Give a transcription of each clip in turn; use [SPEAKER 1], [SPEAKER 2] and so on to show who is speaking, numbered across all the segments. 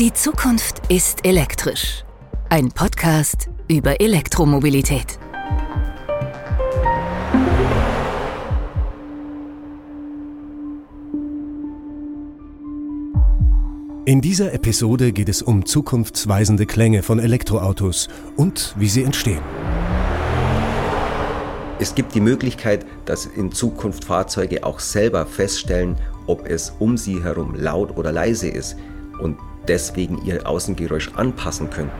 [SPEAKER 1] Die Zukunft ist elektrisch. Ein Podcast über Elektromobilität.
[SPEAKER 2] In dieser Episode geht es um zukunftsweisende Klänge von Elektroautos und wie sie entstehen.
[SPEAKER 3] Es gibt die Möglichkeit, dass in Zukunft Fahrzeuge auch selber feststellen, ob es um sie herum laut oder leise ist und deswegen ihr Außengeräusch anpassen könnten.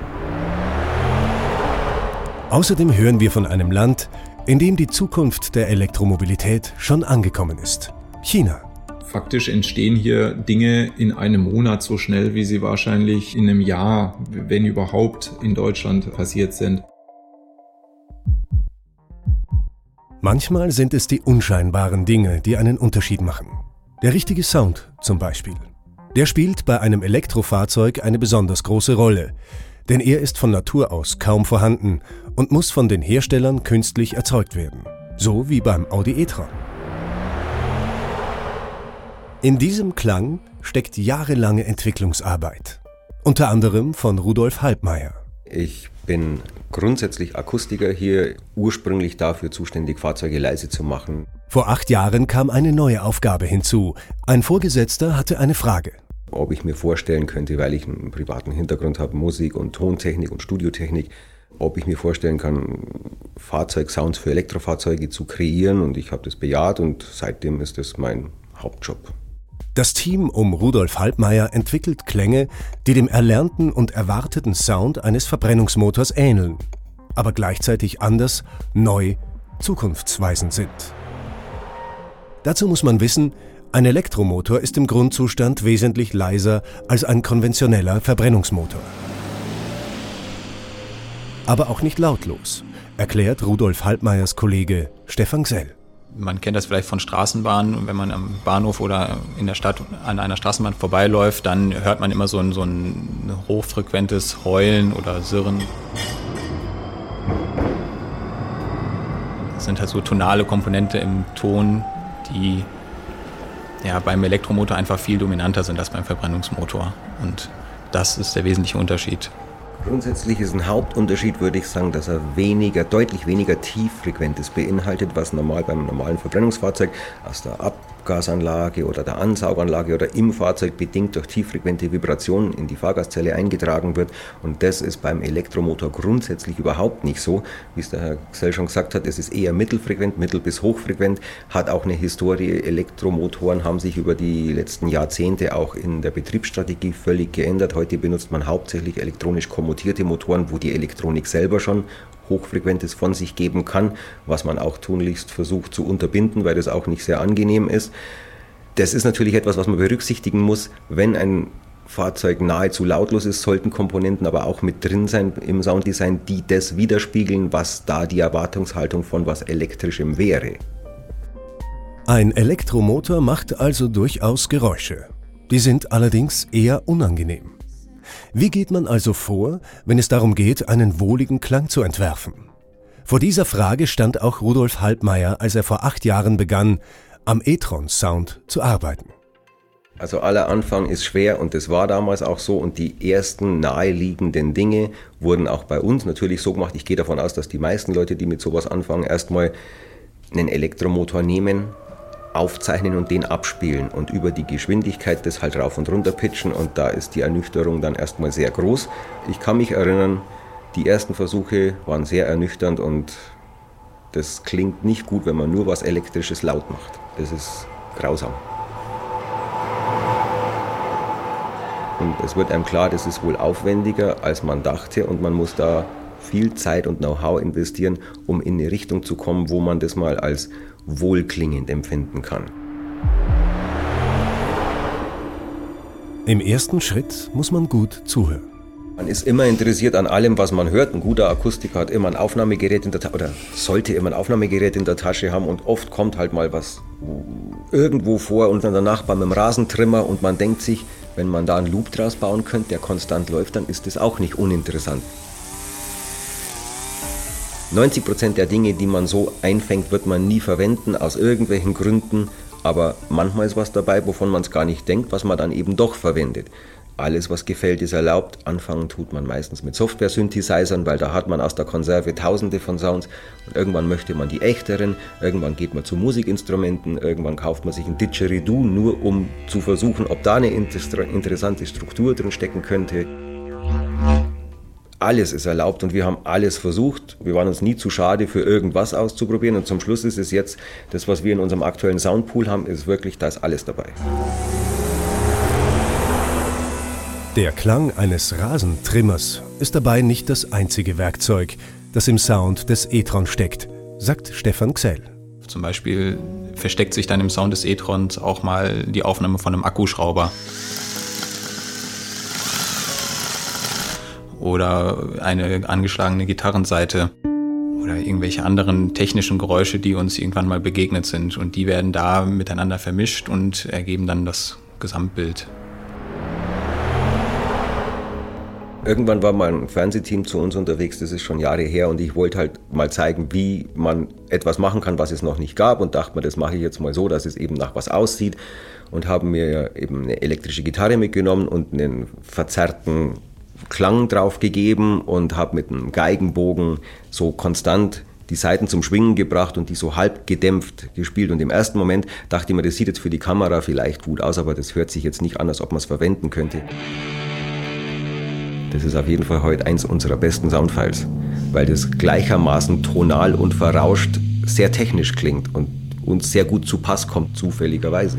[SPEAKER 2] Außerdem hören wir von einem Land, in dem die Zukunft der Elektromobilität schon angekommen ist. China.
[SPEAKER 4] Faktisch entstehen hier Dinge in einem Monat so schnell, wie sie wahrscheinlich in einem Jahr, wenn überhaupt, in Deutschland passiert sind.
[SPEAKER 2] Manchmal sind es die unscheinbaren Dinge, die einen Unterschied machen. Der richtige Sound zum Beispiel. Der spielt bei einem Elektrofahrzeug eine besonders große Rolle, denn er ist von Natur aus kaum vorhanden und muss von den Herstellern künstlich erzeugt werden, so wie beim Audi e-tron. In diesem Klang steckt jahrelange Entwicklungsarbeit, unter anderem von Rudolf Halbmeier.
[SPEAKER 3] Ich bin grundsätzlich Akustiker hier, ursprünglich dafür zuständig, Fahrzeuge leise zu machen.
[SPEAKER 2] Vor acht Jahren kam eine neue Aufgabe hinzu. Ein Vorgesetzter hatte eine Frage.
[SPEAKER 3] Ob ich mir vorstellen könnte, weil ich einen privaten Hintergrund habe, Musik und Tontechnik und Studiotechnik, ob ich mir vorstellen kann, Fahrzeugsounds für Elektrofahrzeuge zu kreieren. Und ich habe das bejaht und seitdem ist das mein Hauptjob.
[SPEAKER 2] Das Team um Rudolf Halbmeier entwickelt Klänge, die dem erlernten und erwarteten Sound eines Verbrennungsmotors ähneln, aber gleichzeitig anders, neu, zukunftsweisend sind. Dazu muss man wissen, ein Elektromotor ist im Grundzustand wesentlich leiser als ein konventioneller Verbrennungsmotor. Aber auch nicht lautlos, erklärt Rudolf Halbmeiers Kollege Stefan Gsell.
[SPEAKER 5] Man kennt das vielleicht von Straßenbahnen. Wenn man am Bahnhof oder in der Stadt an einer Straßenbahn vorbeiläuft, dann hört man immer so ein, so ein hochfrequentes Heulen oder Sirren. Das sind halt so tonale Komponente im Ton, die ja, beim Elektromotor einfach viel dominanter sind als beim Verbrennungsmotor. Und das ist der wesentliche Unterschied.
[SPEAKER 3] Grundsätzlich ist ein Hauptunterschied, würde ich sagen, dass er weniger, deutlich weniger Tieffrequentes beinhaltet, was normal beim normalen Verbrennungsfahrzeug aus der Abgasanlage oder der Ansauganlage oder im Fahrzeug bedingt durch tieffrequente Vibrationen in die Fahrgastzelle eingetragen wird. Und das ist beim Elektromotor grundsätzlich überhaupt nicht so. Wie es der Herr Gsell schon gesagt hat, es ist eher mittelfrequent, mittel- bis hochfrequent, hat auch eine Historie. Elektromotoren haben sich über die letzten Jahrzehnte auch in der Betriebsstrategie völlig geändert. Heute benutzt man hauptsächlich elektronisch kommunizierte mutierte Motoren, wo die Elektronik selber schon Hochfrequentes von sich geben kann, was man auch tunlichst versucht zu unterbinden, weil das auch nicht sehr angenehm ist. Das ist natürlich etwas, was man berücksichtigen muss, wenn ein Fahrzeug nahezu lautlos ist, sollten Komponenten aber auch mit drin sein im Sounddesign, die das widerspiegeln, was da die Erwartungshaltung von was elektrischem wäre.
[SPEAKER 2] Ein Elektromotor macht also durchaus Geräusche. Die sind allerdings eher unangenehm. Wie geht man also vor, wenn es darum geht, einen wohligen Klang zu entwerfen? Vor dieser Frage stand auch Rudolf Halbmeier, als er vor acht Jahren begann, am e-tron Sound zu arbeiten.
[SPEAKER 3] Also aller Anfang ist schwer und das war damals auch so und die ersten naheliegenden Dinge wurden auch bei uns natürlich so gemacht. Ich gehe davon aus, dass die meisten Leute, die mit sowas anfangen, erstmal einen Elektromotor nehmen, aufzeichnen und den abspielen und über die Geschwindigkeit das halt rauf und runter pitchen und da ist die Ernüchterung dann erstmal sehr groß. Ich kann mich erinnern, die ersten Versuche waren sehr ernüchternd und das klingt nicht gut, wenn man nur was Elektrisches laut macht. Das ist grausam. Und es wird einem klar, das ist wohl aufwendiger, als man dachte und man muss da viel Zeit und Know-how investieren, um in eine Richtung zu kommen, wo man das mal als wohlklingend empfinden kann.
[SPEAKER 2] Im ersten Schritt muss man gut zuhören.
[SPEAKER 3] Man ist immer interessiert an allem, was man hört. Ein guter Akustiker hat immer ein Aufnahmegerät in der Tasche oder sollte immer ein Aufnahmegerät in der Tasche haben und oft kommt halt mal was irgendwo vor und dann der Nachbar mit dem Rasentrimmer und man denkt sich, wenn man da einen Loop draus bauen könnte, der konstant läuft, dann ist das auch nicht uninteressant. 90 Prozent der Dinge, die man so einfängt, wird man nie verwenden, aus irgendwelchen Gründen. Aber manchmal ist was dabei, wovon man es gar nicht denkt, was man dann eben doch verwendet. alles, was gefällt, ist erlaubt. Anfangen tut man meistens mit Software-Synthesizern, weil da hat man aus der Konserve tausende von Sounds. Und irgendwann möchte man die echteren, irgendwann geht man zu Musikinstrumenten, irgendwann kauft man sich ein Didgeridoo, nur um zu versuchen, ob da eine interessante Struktur drin stecken könnte. Alles ist erlaubt und wir haben alles versucht. Wir waren uns nie zu schade für irgendwas auszuprobieren und zum Schluss ist es jetzt, das, was wir in unserem aktuellen Soundpool haben, ist wirklich, da ist alles dabei.
[SPEAKER 2] Der Klang eines Rasentrimmers ist dabei nicht das einzige Werkzeug, das im Sound des e-tron steckt, sagt Stefan Xell.
[SPEAKER 5] Zum Beispiel versteckt sich dann im Sound des e-trons auch mal die Aufnahme von einem Akkuschrauber. Oder eine angeschlagene Gitarrenseite oder irgendwelche anderen technischen Geräusche, die uns irgendwann mal begegnet sind. Und die werden da miteinander vermischt und ergeben dann das Gesamtbild.
[SPEAKER 3] Irgendwann war mal ein Fernsehteam zu uns unterwegs, das ist schon Jahre her, und ich wollte halt mal zeigen, wie man etwas machen kann, was es noch nicht gab, und dachte mir, das mache ich jetzt mal so, dass es eben nach was aussieht, und haben mir eben eine elektrische Gitarre mitgenommen und einen verzerrten Klang drauf gegeben und habe mit einem Geigenbogen so konstant die Saiten zum Schwingen gebracht und die so halb gedämpft gespielt. Und im ersten Moment dachte ich mir, das sieht jetzt für die Kamera vielleicht gut aus, aber das hört sich jetzt nicht an, als ob man es verwenden könnte. Das ist auf jeden Fall heute eins unserer besten Soundfiles, weil das gleichermaßen tonal und verrauscht sehr technisch klingt und uns sehr gut zu Pass kommt, zufälligerweise.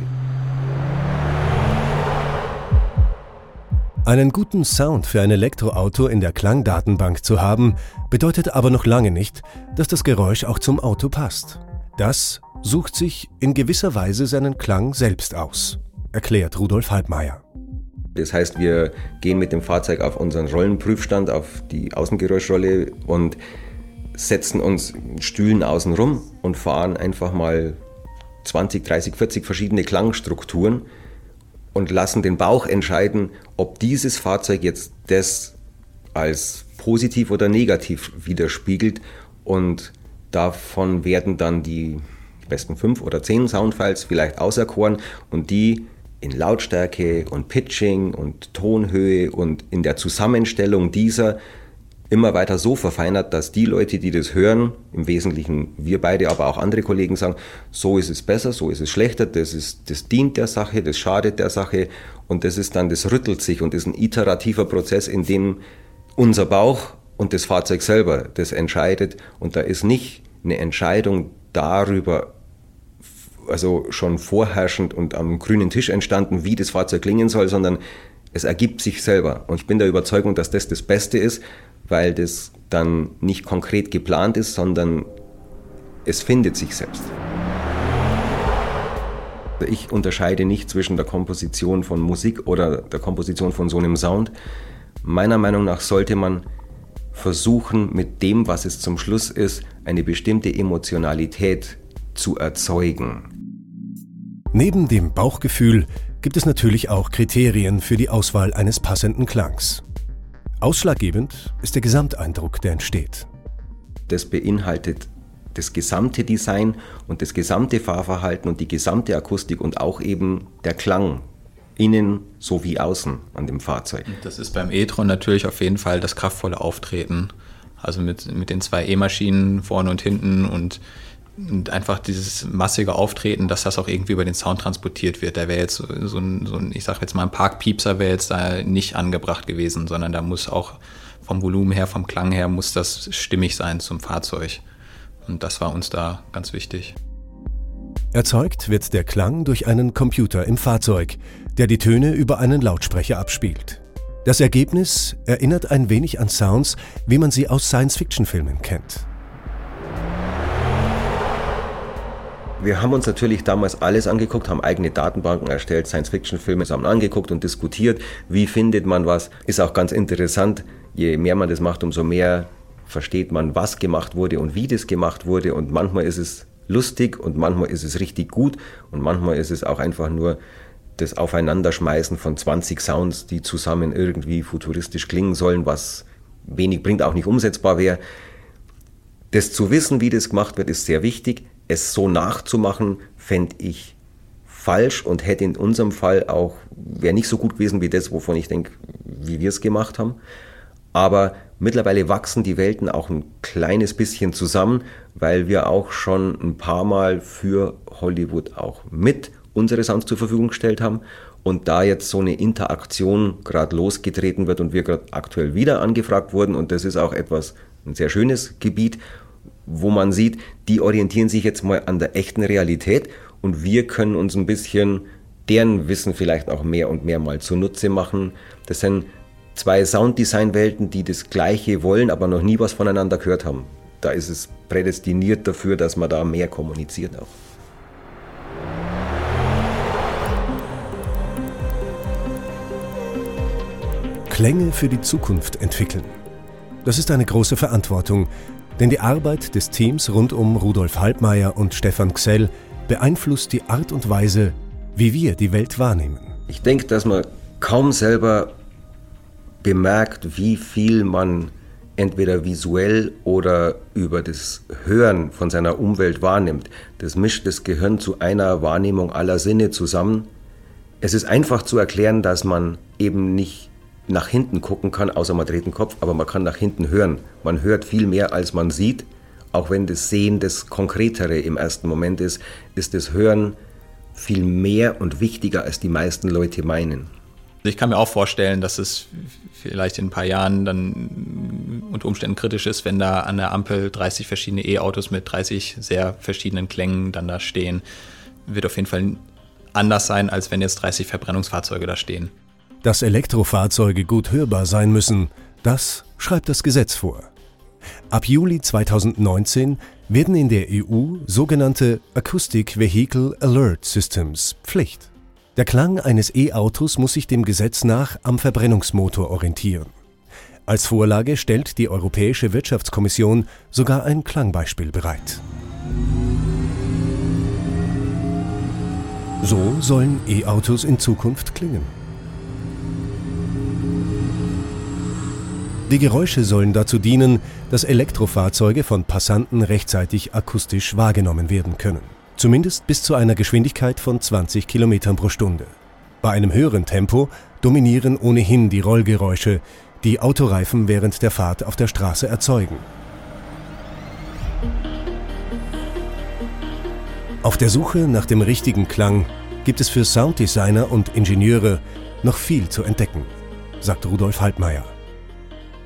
[SPEAKER 2] Einen guten Sound für ein Elektroauto in der Klangdatenbank zu haben, bedeutet aber noch lange nicht, dass das Geräusch auch zum Auto passt. Das sucht sich in gewisser Weise seinen Klang selbst aus, erklärt Rudolf Halbmeier.
[SPEAKER 3] Das heißt, wir gehen mit dem Fahrzeug auf unseren Rollenprüfstand, auf die Außengeräuschrolle und setzen uns Stühlen außen rum und fahren einfach mal 20, 30, 40 verschiedene Klangstrukturen und lassen den Bauch entscheiden, ob dieses Fahrzeug jetzt das als positiv oder negativ widerspiegelt. Und davon werden dann die besten fünf oder zehn Soundfiles vielleicht auserkoren und die in Lautstärke und Pitching und Tonhöhe und in der Zusammenstellung dieser immer weiter so verfeinert, dass die Leute, die das hören, im Wesentlichen wir beide, aber auch andere Kollegen sagen, so ist es besser, so ist es schlechter, das, ist, das dient der Sache, das schadet der Sache. Und das ist dann, das rüttelt sich und ist ein iterativer Prozess, in dem unser Bauch und das Fahrzeug selber das entscheidet. Und da ist nicht eine Entscheidung darüber, also schon vorherrschend und am grünen Tisch entstanden, wie das Fahrzeug klingen soll, sondern es ergibt sich selber. Und ich bin der Überzeugung, dass das das Beste ist, weil das dann nicht konkret geplant ist, sondern es findet sich selbst. Ich unterscheide nicht zwischen der Komposition von Musik oder der Komposition von so einem Sound. Meiner Meinung nach sollte man versuchen, mit dem, was es zum Schluss ist, eine bestimmte Emotionalität zu erzeugen.
[SPEAKER 2] Neben dem Bauchgefühl gibt es natürlich auch Kriterien für die Auswahl eines passenden Klangs. Ausschlaggebend ist der Gesamteindruck, der entsteht.
[SPEAKER 3] Das beinhaltet das gesamte Design und das gesamte Fahrverhalten und die gesamte Akustik und auch eben der Klang, innen sowie außen an dem Fahrzeug.
[SPEAKER 5] Das ist beim e-tron natürlich auf jeden Fall das kraftvolle Auftreten. Also mit, mit den zwei E-Maschinen vorne und hinten und und einfach dieses massige Auftreten, dass das auch irgendwie über den Sound transportiert wird. Da wäre jetzt so ein, so ein, ich sag jetzt mal, ein Parkpiepser wäre jetzt da nicht angebracht gewesen, sondern da muss auch vom Volumen her, vom Klang her, muss das stimmig sein zum Fahrzeug. Und das war uns da ganz wichtig.
[SPEAKER 2] Erzeugt wird der Klang durch einen Computer im Fahrzeug, der die Töne über einen Lautsprecher abspielt. Das Ergebnis erinnert ein wenig an Sounds, wie man sie aus Science-Fiction-Filmen kennt.
[SPEAKER 3] Wir haben uns natürlich damals alles angeguckt, haben eigene Datenbanken erstellt, Science-Fiction-Filme haben angeguckt und diskutiert, wie findet man was. Ist auch ganz interessant, je mehr man das macht, umso mehr versteht man, was gemacht wurde und wie das gemacht wurde. Und manchmal ist es lustig und manchmal ist es richtig gut und manchmal ist es auch einfach nur das Aufeinanderschmeißen von 20 Sounds, die zusammen irgendwie futuristisch klingen sollen, was wenig bringt, auch nicht umsetzbar wäre. Das zu wissen, wie das gemacht wird, ist sehr wichtig es so nachzumachen, fände ich falsch und hätte in unserem Fall auch, wäre nicht so gut gewesen wie das, wovon ich denke, wie wir es gemacht haben. Aber mittlerweile wachsen die Welten auch ein kleines bisschen zusammen, weil wir auch schon ein paar Mal für Hollywood auch mit unsere Sounds zur Verfügung gestellt haben. Und da jetzt so eine Interaktion gerade losgetreten wird und wir gerade aktuell wieder angefragt wurden, und das ist auch etwas, ein sehr schönes Gebiet, wo man sieht, die orientieren sich jetzt mal an der echten Realität und wir können uns ein bisschen deren Wissen vielleicht auch mehr und mehr mal zunutze machen. Das sind zwei Sounddesign-Welten, die das Gleiche wollen, aber noch nie was voneinander gehört haben. Da ist es prädestiniert dafür, dass man da mehr kommuniziert auch.
[SPEAKER 2] Klänge für die Zukunft entwickeln. Das ist eine große Verantwortung, denn die Arbeit des Teams rund um Rudolf Halbmeier und Stefan Xell beeinflusst die Art und Weise, wie wir die Welt wahrnehmen.
[SPEAKER 3] Ich denke, dass man kaum selber bemerkt, wie viel man entweder visuell oder über das Hören von seiner Umwelt wahrnimmt. Das mischt das Gehirn zu einer Wahrnehmung aller Sinne zusammen. Es ist einfach zu erklären, dass man eben nicht nach hinten gucken kann, außer man dreht den Kopf, aber man kann nach hinten hören. Man hört viel mehr, als man sieht. Auch wenn das Sehen das Konkretere im ersten Moment ist, ist das Hören viel mehr und wichtiger, als die meisten Leute meinen.
[SPEAKER 5] Ich kann mir auch vorstellen, dass es vielleicht in ein paar Jahren dann unter Umständen kritisch ist, wenn da an der Ampel 30 verschiedene E-Autos mit 30 sehr verschiedenen Klängen dann da stehen. Wird auf jeden Fall anders sein, als wenn jetzt 30 Verbrennungsfahrzeuge da stehen.
[SPEAKER 2] Dass Elektrofahrzeuge gut hörbar sein müssen, das schreibt das Gesetz vor. Ab Juli 2019 werden in der EU sogenannte Acoustic Vehicle Alert Systems Pflicht. Der Klang eines E-Autos muss sich dem Gesetz nach am Verbrennungsmotor orientieren. Als Vorlage stellt die Europäische Wirtschaftskommission sogar ein Klangbeispiel bereit. So sollen E-Autos in Zukunft klingen. Die Geräusche sollen dazu dienen, dass Elektrofahrzeuge von Passanten rechtzeitig akustisch wahrgenommen werden können. Zumindest bis zu einer Geschwindigkeit von 20 km pro Stunde. Bei einem höheren Tempo dominieren ohnehin die Rollgeräusche, die Autoreifen während der Fahrt auf der Straße erzeugen. Auf der Suche nach dem richtigen Klang gibt es für Sounddesigner und Ingenieure noch viel zu entdecken, sagt Rudolf Haltmeier.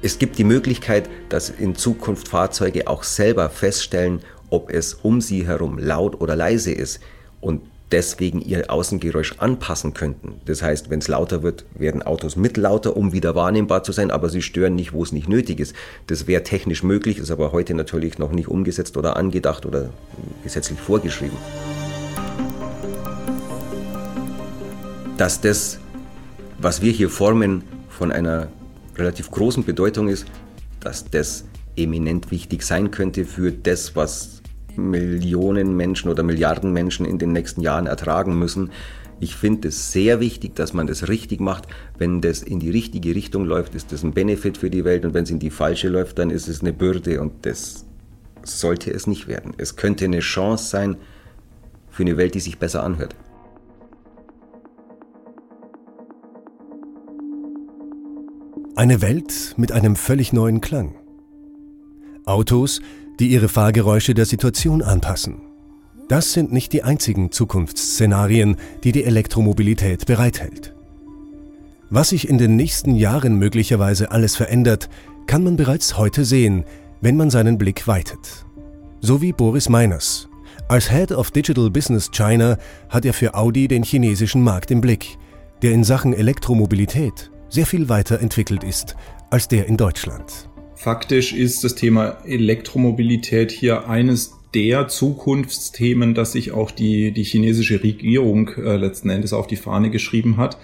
[SPEAKER 3] Es gibt die Möglichkeit, dass in Zukunft Fahrzeuge auch selber feststellen, ob es um sie herum laut oder leise ist und deswegen ihr Außengeräusch anpassen könnten. Das heißt, wenn es lauter wird, werden Autos mit lauter, um wieder wahrnehmbar zu sein, aber sie stören nicht, wo es nicht nötig ist. Das wäre technisch möglich, ist aber heute natürlich noch nicht umgesetzt oder angedacht oder gesetzlich vorgeschrieben. Dass das, was wir hier formen, von einer relativ großen Bedeutung ist, dass das eminent wichtig sein könnte für das, was Millionen Menschen oder Milliarden Menschen in den nächsten Jahren ertragen müssen. Ich finde es sehr wichtig, dass man das richtig macht. Wenn das in die richtige Richtung läuft, ist das ein Benefit für die Welt und wenn es in die falsche läuft, dann ist es eine Bürde und das sollte es nicht werden. Es könnte eine Chance sein für eine Welt, die sich besser anhört.
[SPEAKER 2] Eine Welt mit einem völlig neuen Klang. Autos, die ihre Fahrgeräusche der Situation anpassen. Das sind nicht die einzigen Zukunftsszenarien, die die Elektromobilität bereithält. Was sich in den nächsten Jahren möglicherweise alles verändert, kann man bereits heute sehen, wenn man seinen Blick weitet. So wie Boris Meiners. Als Head of Digital Business China hat er für Audi den chinesischen Markt im Blick, der in Sachen Elektromobilität sehr viel weiter entwickelt ist als der in Deutschland.
[SPEAKER 4] Faktisch ist das Thema Elektromobilität hier eines der Zukunftsthemen, das sich auch die, die chinesische Regierung äh, letzten Endes auf die Fahne geschrieben hat.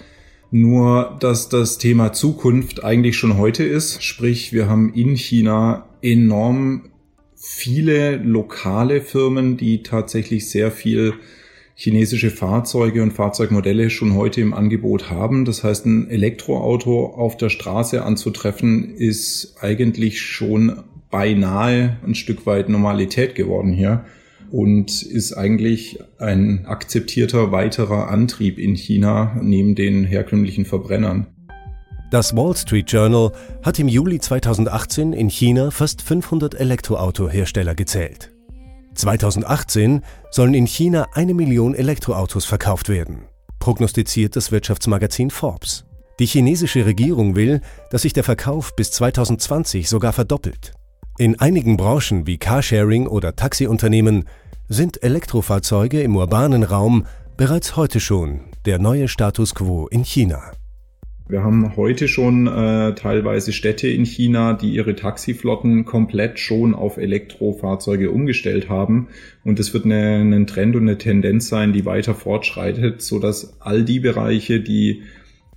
[SPEAKER 4] Nur, dass das Thema Zukunft eigentlich schon heute ist. Sprich, wir haben in China enorm viele lokale Firmen, die tatsächlich sehr viel chinesische Fahrzeuge und Fahrzeugmodelle schon heute im Angebot haben. Das heißt, ein Elektroauto auf der Straße anzutreffen, ist eigentlich schon beinahe ein Stück weit Normalität geworden hier. und ist eigentlich ein akzeptierter weiterer Antrieb in China neben den herkömmlichen Verbrennern.
[SPEAKER 2] Das Wall Street Journal hat im Juli 2018 in China fast 500 Elektroautohersteller gezählt. 2018 sollen in China eine Million Elektroautos verkauft werden, prognostiziert das Wirtschaftsmagazin Forbes. Die chinesische Regierung will, dass sich der Verkauf bis 2020 sogar verdoppelt. In einigen Branchen wie Carsharing oder Taxiunternehmen sind Elektrofahrzeuge im urbanen Raum bereits heute schon der neue Status quo in China.
[SPEAKER 4] Wir haben heute schon äh, teilweise Städte in China, die ihre Taxiflotten komplett schon auf Elektrofahrzeuge umgestellt haben. Und es wird eine, ein Trend und eine Tendenz sein, die weiter fortschreitet, so dass all die Bereiche, die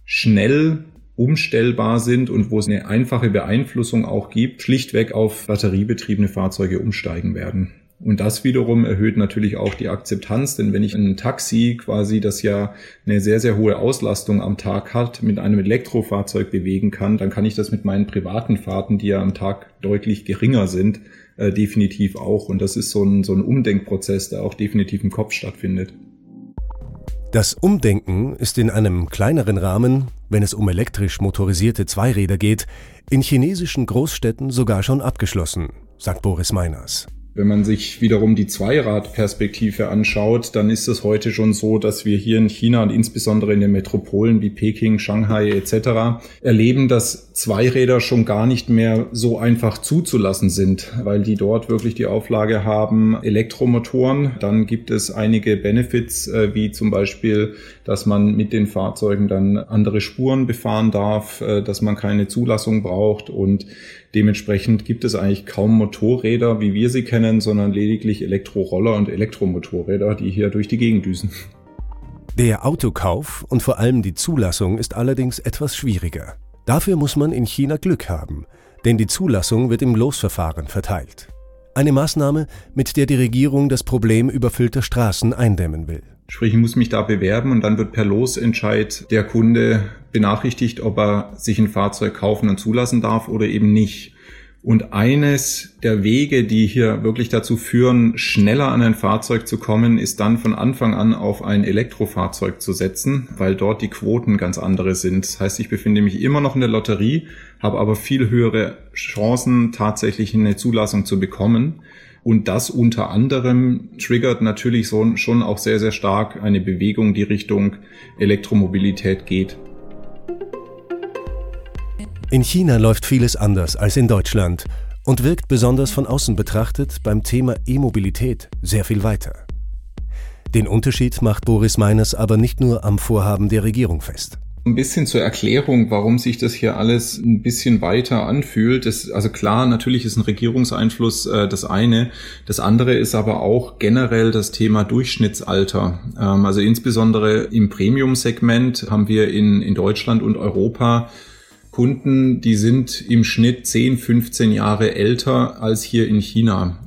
[SPEAKER 4] schnell umstellbar sind und wo es eine einfache Beeinflussung auch gibt, schlichtweg auf batteriebetriebene Fahrzeuge umsteigen werden. Und das wiederum erhöht natürlich auch die Akzeptanz, denn wenn ich ein Taxi quasi, das ja eine sehr, sehr hohe Auslastung am Tag hat, mit einem Elektrofahrzeug bewegen kann, dann kann ich das mit meinen privaten Fahrten, die ja am Tag deutlich geringer sind, äh, definitiv auch. Und das ist so ein, so ein Umdenkprozess, der auch definitiv im Kopf stattfindet.
[SPEAKER 2] Das Umdenken ist in einem kleineren Rahmen, wenn es um elektrisch motorisierte Zweiräder geht, in chinesischen Großstädten sogar schon abgeschlossen, sagt Boris Meiners.
[SPEAKER 4] Wenn man sich wiederum die Zweiradperspektive anschaut, dann ist es heute schon so, dass wir hier in China und insbesondere in den Metropolen wie Peking, Shanghai etc. erleben, dass Zweiräder schon gar nicht mehr so einfach zuzulassen sind, weil die dort wirklich die Auflage haben, Elektromotoren. Dann gibt es einige Benefits, äh, wie zum Beispiel, dass man mit den Fahrzeugen dann andere Spuren befahren darf, äh, dass man keine Zulassung braucht und Dementsprechend gibt es eigentlich kaum Motorräder, wie wir sie kennen, sondern lediglich Elektroroller und Elektromotorräder, die hier durch die Gegend düsen.
[SPEAKER 2] Der Autokauf und vor allem die Zulassung ist allerdings etwas schwieriger. Dafür muss man in China Glück haben, denn die Zulassung wird im Losverfahren verteilt. Eine Maßnahme, mit der die Regierung das Problem überfüllter Straßen eindämmen will.
[SPEAKER 4] Sprich, ich muss mich da bewerben und dann wird per Losentscheid der Kunde benachrichtigt, ob er sich ein Fahrzeug kaufen und zulassen darf oder eben nicht. Und eines der Wege, die hier wirklich dazu führen, schneller an ein Fahrzeug zu kommen, ist dann von Anfang an auf ein Elektrofahrzeug zu setzen, weil dort die Quoten ganz andere sind. Das heißt, ich befinde mich immer noch in der Lotterie, habe aber viel höhere Chancen, tatsächlich eine Zulassung zu bekommen. Und das unter anderem triggert natürlich so, schon auch sehr, sehr stark eine Bewegung, die Richtung Elektromobilität geht.
[SPEAKER 2] In China läuft vieles anders als in Deutschland und wirkt besonders von außen betrachtet beim Thema E-Mobilität sehr viel weiter. Den Unterschied macht Boris Meiners aber nicht nur am Vorhaben der Regierung fest.
[SPEAKER 4] Ein bisschen zur Erklärung, warum sich das hier alles ein bisschen weiter anfühlt. Das, also klar, natürlich ist ein Regierungseinfluss äh, das eine. Das andere ist aber auch generell das Thema Durchschnittsalter. Ähm, also insbesondere im Premium-Segment haben wir in, in Deutschland und Europa Kunden, die sind im Schnitt 10, 15 Jahre älter als hier in China.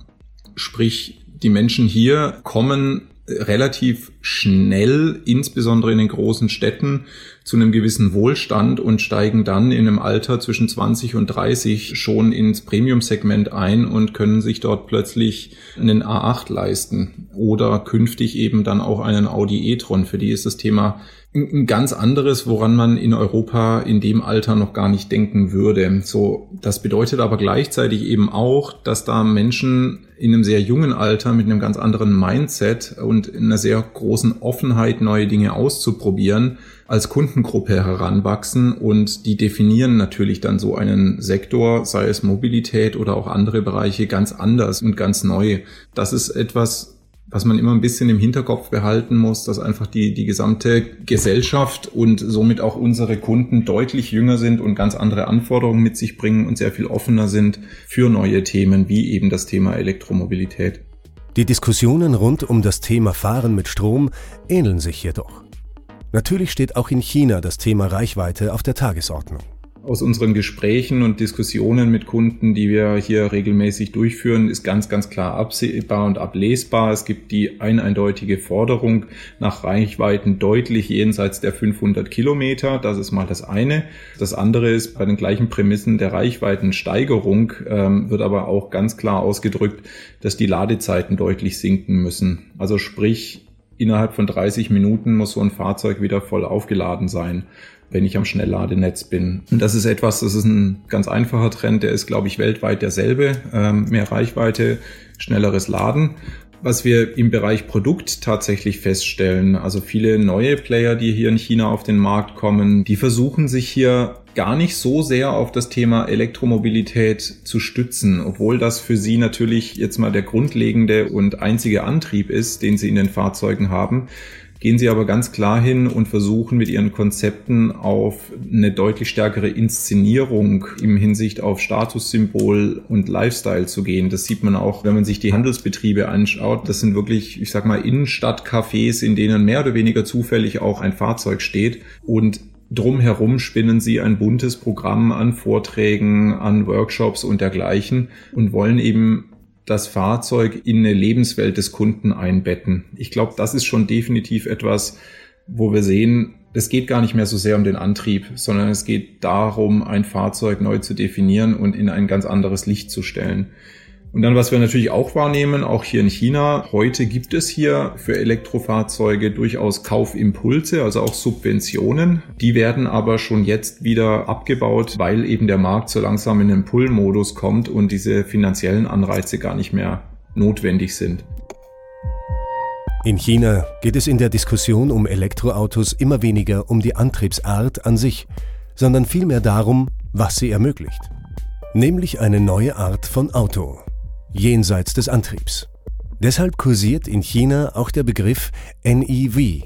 [SPEAKER 4] Sprich, die Menschen hier kommen relativ schnell, insbesondere in den großen Städten, zu einem gewissen Wohlstand und steigen dann in einem Alter zwischen 20 und 30 schon ins Premium-Segment ein und können sich dort plötzlich einen A8 leisten oder künftig eben dann auch einen Audi e-tron. Für die ist das Thema ein ganz anderes, woran man in Europa in dem Alter noch gar nicht denken würde. So, das bedeutet aber gleichzeitig eben auch, dass da Menschen in einem sehr jungen Alter mit einem ganz anderen Mindset und einer sehr großen Offenheit, neue Dinge auszuprobieren, als Kundengruppe heranwachsen und die definieren natürlich dann so einen Sektor, sei es Mobilität oder auch andere Bereiche, ganz anders und ganz neu. Das ist etwas, was man immer ein bisschen im Hinterkopf behalten muss, dass einfach die, die gesamte Gesellschaft und somit auch unsere Kunden deutlich jünger sind und ganz andere Anforderungen mit sich bringen und sehr viel offener sind für neue Themen, wie eben das Thema Elektromobilität.
[SPEAKER 2] Die Diskussionen rund um das Thema Fahren mit Strom ähneln sich jedoch. Natürlich steht auch in China das Thema Reichweite auf der Tagesordnung.
[SPEAKER 4] Aus unseren Gesprächen und Diskussionen mit Kunden, die wir hier regelmäßig durchführen, ist ganz, ganz klar absehbar und ablesbar. Es gibt die eindeutige Forderung nach Reichweiten deutlich jenseits der 500 Kilometer. Das ist mal das eine. Das andere ist, bei den gleichen Prämissen der Reichweitensteigerung ähm, wird aber auch ganz klar ausgedrückt, dass die Ladezeiten deutlich sinken müssen. Also sprich, innerhalb von 30 Minuten muss so ein Fahrzeug wieder voll aufgeladen sein wenn ich am Schnellladenetz bin. Und das ist etwas, das ist ein ganz einfacher Trend, der ist, glaube ich, weltweit derselbe. Ähm, mehr Reichweite, schnelleres Laden. Was wir im Bereich Produkt tatsächlich feststellen, also viele neue Player, die hier in China auf den Markt kommen, die versuchen sich hier gar nicht so sehr auf das Thema Elektromobilität zu stützen, obwohl das für sie natürlich jetzt mal der grundlegende und einzige Antrieb ist, den sie in den Fahrzeugen haben gehen sie aber ganz klar hin und versuchen mit ihren Konzepten auf eine deutlich stärkere Inszenierung im Hinsicht auf Statussymbol und Lifestyle zu gehen. Das sieht man auch, wenn man sich die Handelsbetriebe anschaut. Das sind wirklich, ich sag mal, Innenstadtcafés, in denen mehr oder weniger zufällig auch ein Fahrzeug steht und Drumherum spinnen sie ein buntes Programm an Vorträgen, an Workshops und dergleichen und wollen eben das Fahrzeug in eine Lebenswelt des Kunden einbetten. Ich glaube, das ist schon definitiv etwas, wo wir sehen, es geht gar nicht mehr so sehr um den Antrieb, sondern es geht darum, ein Fahrzeug neu zu definieren und in ein ganz anderes Licht zu stellen. Und dann, was wir natürlich auch wahrnehmen, auch hier in China, heute gibt es hier für Elektrofahrzeuge durchaus Kaufimpulse, also auch Subventionen. Die werden aber schon jetzt wieder abgebaut, weil eben der Markt so langsam in den Pull-Modus kommt und diese finanziellen Anreize gar nicht mehr notwendig sind.
[SPEAKER 2] In China geht es in der Diskussion um Elektroautos immer weniger um die Antriebsart an sich, sondern vielmehr darum, was sie ermöglicht. Nämlich eine neue Art von Auto jenseits des Antriebs. Deshalb kursiert in China auch der Begriff NEV.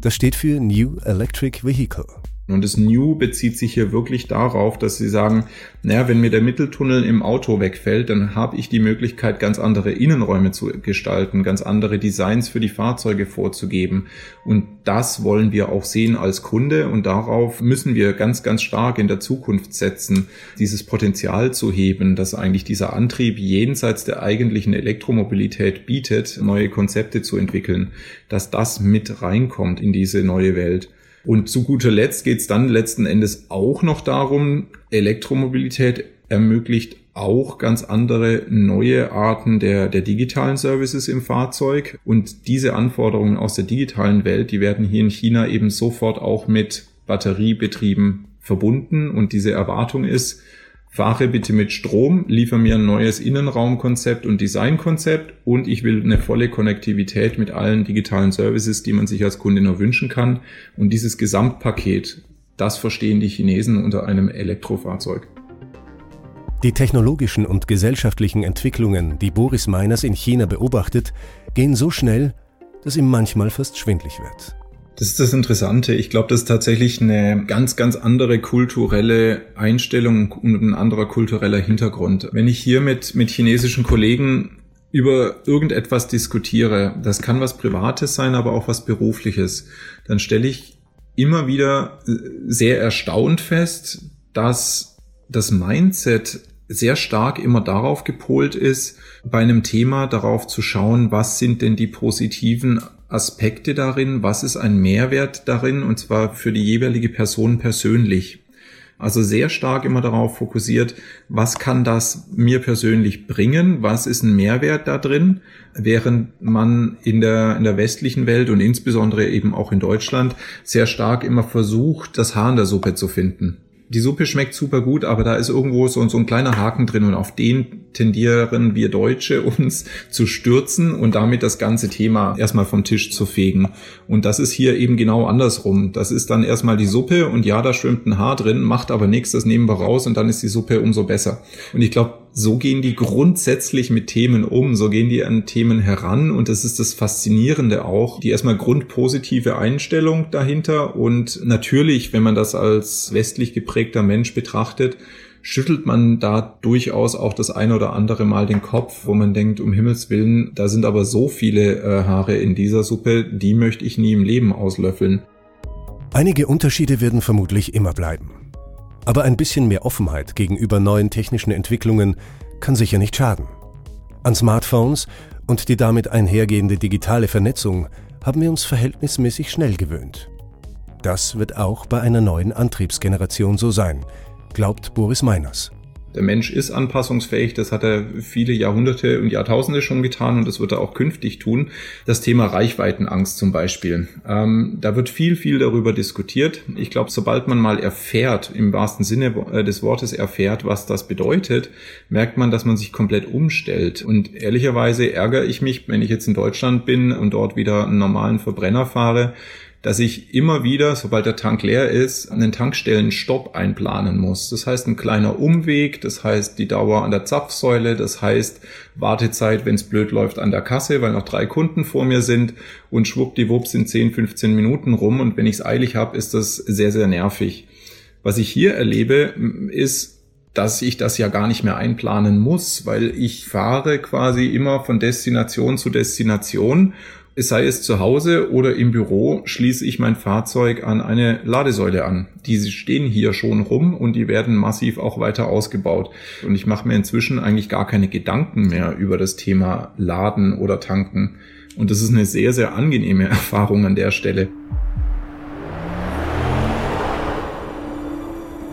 [SPEAKER 2] Das steht für New Electric Vehicle.
[SPEAKER 4] Und das New bezieht sich hier wirklich darauf, dass sie sagen, naja, wenn mir der Mitteltunnel im Auto wegfällt, dann habe ich die Möglichkeit, ganz andere Innenräume zu gestalten, ganz andere Designs für die Fahrzeuge vorzugeben. Und das wollen wir auch sehen als Kunde und darauf müssen wir ganz, ganz stark in der Zukunft setzen, dieses Potenzial zu heben, dass eigentlich dieser Antrieb jenseits der eigentlichen Elektromobilität bietet, neue Konzepte zu entwickeln, dass das mit reinkommt in diese neue Welt. Und zu guter Letzt geht es dann letzten Endes auch noch darum, Elektromobilität ermöglicht auch ganz andere neue Arten der, der digitalen Services im Fahrzeug. Und diese Anforderungen aus der digitalen Welt, die werden hier in China eben sofort auch mit Batteriebetrieben verbunden. Und diese Erwartung ist, fahre bitte mit Strom, liefere mir ein neues Innenraumkonzept und Designkonzept und ich will eine volle Konnektivität mit allen digitalen Services, die man sich als Kunde nur wünschen kann. Und dieses Gesamtpaket, das verstehen die Chinesen unter einem Elektrofahrzeug.
[SPEAKER 2] Die technologischen und gesellschaftlichen Entwicklungen, die Boris Meiners in China beobachtet, gehen so schnell, dass ihm manchmal fast schwindlig wird.
[SPEAKER 4] Das ist das Interessante. Ich glaube, das ist tatsächlich eine ganz, ganz andere kulturelle Einstellung und ein anderer kultureller Hintergrund. Wenn ich hier mit, mit chinesischen Kollegen über irgendetwas diskutiere, das kann was Privates sein, aber auch was Berufliches, dann stelle ich immer wieder äh, sehr erstaunt fest, dass das Mindset sehr stark immer darauf gepolt ist, bei einem Thema darauf zu schauen, was sind denn die positiven Aspekte darin, was ist ein Mehrwert darin, und zwar für die jeweilige Person persönlich. Also sehr stark immer darauf fokussiert, was kann das mir persönlich bringen, was ist ein Mehrwert da drin, während man in der, in der westlichen Welt und insbesondere eben auch in Deutschland sehr stark immer versucht, das Haar in der Suppe zu finden die Suppe schmeckt super gut, aber da ist irgendwo so, so ein kleiner Haken drin und auf den tendieren wir Deutsche uns zu stürzen und damit das ganze Thema erstmal vom Tisch zu fegen. Und das ist hier eben genau andersrum. Das ist dann erstmal die Suppe und ja, da schwimmt ein Haar drin, macht aber nichts, das nehmen wir raus und dann ist die Suppe umso besser. Und ich glaube, so gehen die grundsätzlich mit Themen um, so gehen die an Themen heran und das ist das Faszinierende auch, die erstmal grundpositive Einstellung dahinter und natürlich, wenn man das als westlich geprägter Mensch betrachtet, schüttelt man da durchaus auch das eine oder andere Mal den Kopf, wo man denkt, um Himmels Willen, da sind aber so viele äh, Haare in dieser Suppe, die möchte ich nie im Leben auslöffeln.
[SPEAKER 2] Einige Unterschiede werden vermutlich immer bleiben. Aber ein bisschen mehr Offenheit gegenüber neuen technischen Entwicklungen kann sicher nicht schaden. An Smartphones und die damit einhergehende digitale Vernetzung haben wir uns verhältnismäßig schnell gewöhnt. Das wird auch bei einer neuen Antriebsgeneration so sein, glaubt Boris Meiners.
[SPEAKER 4] Der Mensch ist anpassungsfähig, das hat er viele Jahrhunderte und Jahrtausende schon getan und das wird er auch künftig tun. Das Thema Reichweitenangst zum Beispiel. Ähm, da wird viel, viel darüber diskutiert. Ich glaube, sobald man mal erfährt, im wahrsten Sinne äh, des Wortes erfährt, was das bedeutet, merkt man, dass man sich komplett umstellt. Und ehrlicherweise ärgere ich mich, wenn ich jetzt in Deutschland bin und dort wieder einen normalen Verbrenner fahre, dass ich immer wieder, sobald der Tank leer ist, einen Tankstellenstopp einplanen muss. Das heißt ein kleiner Umweg, das heißt die Dauer an der Zapfsäule, das heißt Wartezeit, wenn es blöd läuft, an der Kasse, weil noch drei Kunden vor mir sind und schwuppdiwupp sind 10, 15 Minuten rum und wenn ich es eilig habe, ist das sehr, sehr nervig. Was ich hier erlebe, ist, dass ich das ja gar nicht mehr einplanen muss, weil ich fahre quasi immer von Destination zu Destination es sei es zu Hause oder im Büro, schließe ich mein Fahrzeug an eine Ladesäule an. Diese stehen hier schon rum und die werden massiv auch weiter ausgebaut. Und ich mache mir inzwischen eigentlich gar keine Gedanken mehr über das Thema Laden oder Tanken. Und das ist eine sehr, sehr angenehme Erfahrung an der Stelle.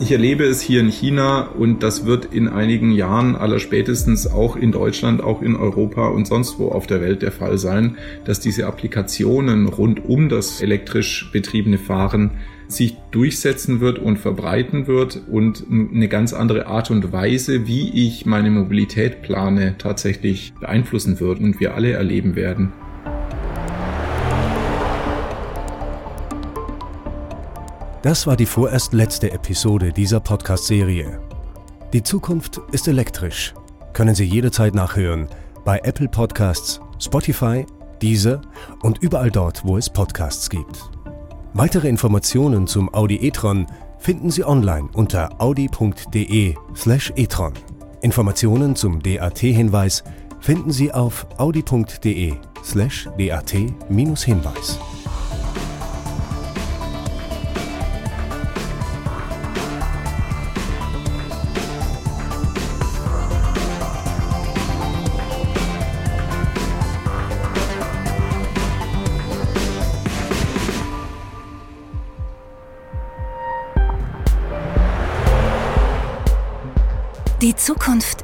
[SPEAKER 4] Ich erlebe es hier in China und das wird in einigen Jahren allerspätestens auch in Deutschland, auch in Europa und sonst wo auf der Welt der Fall sein, dass diese Applikationen rund um das elektrisch betriebene Fahren sich durchsetzen wird und verbreiten wird und eine ganz andere Art und Weise, wie ich meine Mobilität plane, tatsächlich beeinflussen wird und wir alle erleben werden.
[SPEAKER 2] Das war die vorerst letzte Episode dieser Podcast-Serie. Die Zukunft ist elektrisch. Können Sie jederzeit nachhören bei Apple Podcasts, Spotify, Deezer und überall dort, wo es Podcasts gibt. Weitere Informationen zum Audi e-tron finden Sie online unter audi.de/e-tron. Informationen zum DAT-Hinweis finden Sie auf audi.de/dat-hinweis.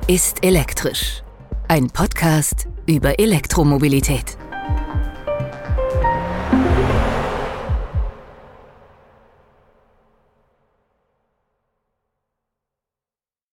[SPEAKER 1] ist elektrisch. Ein Podcast über Elektromobilität.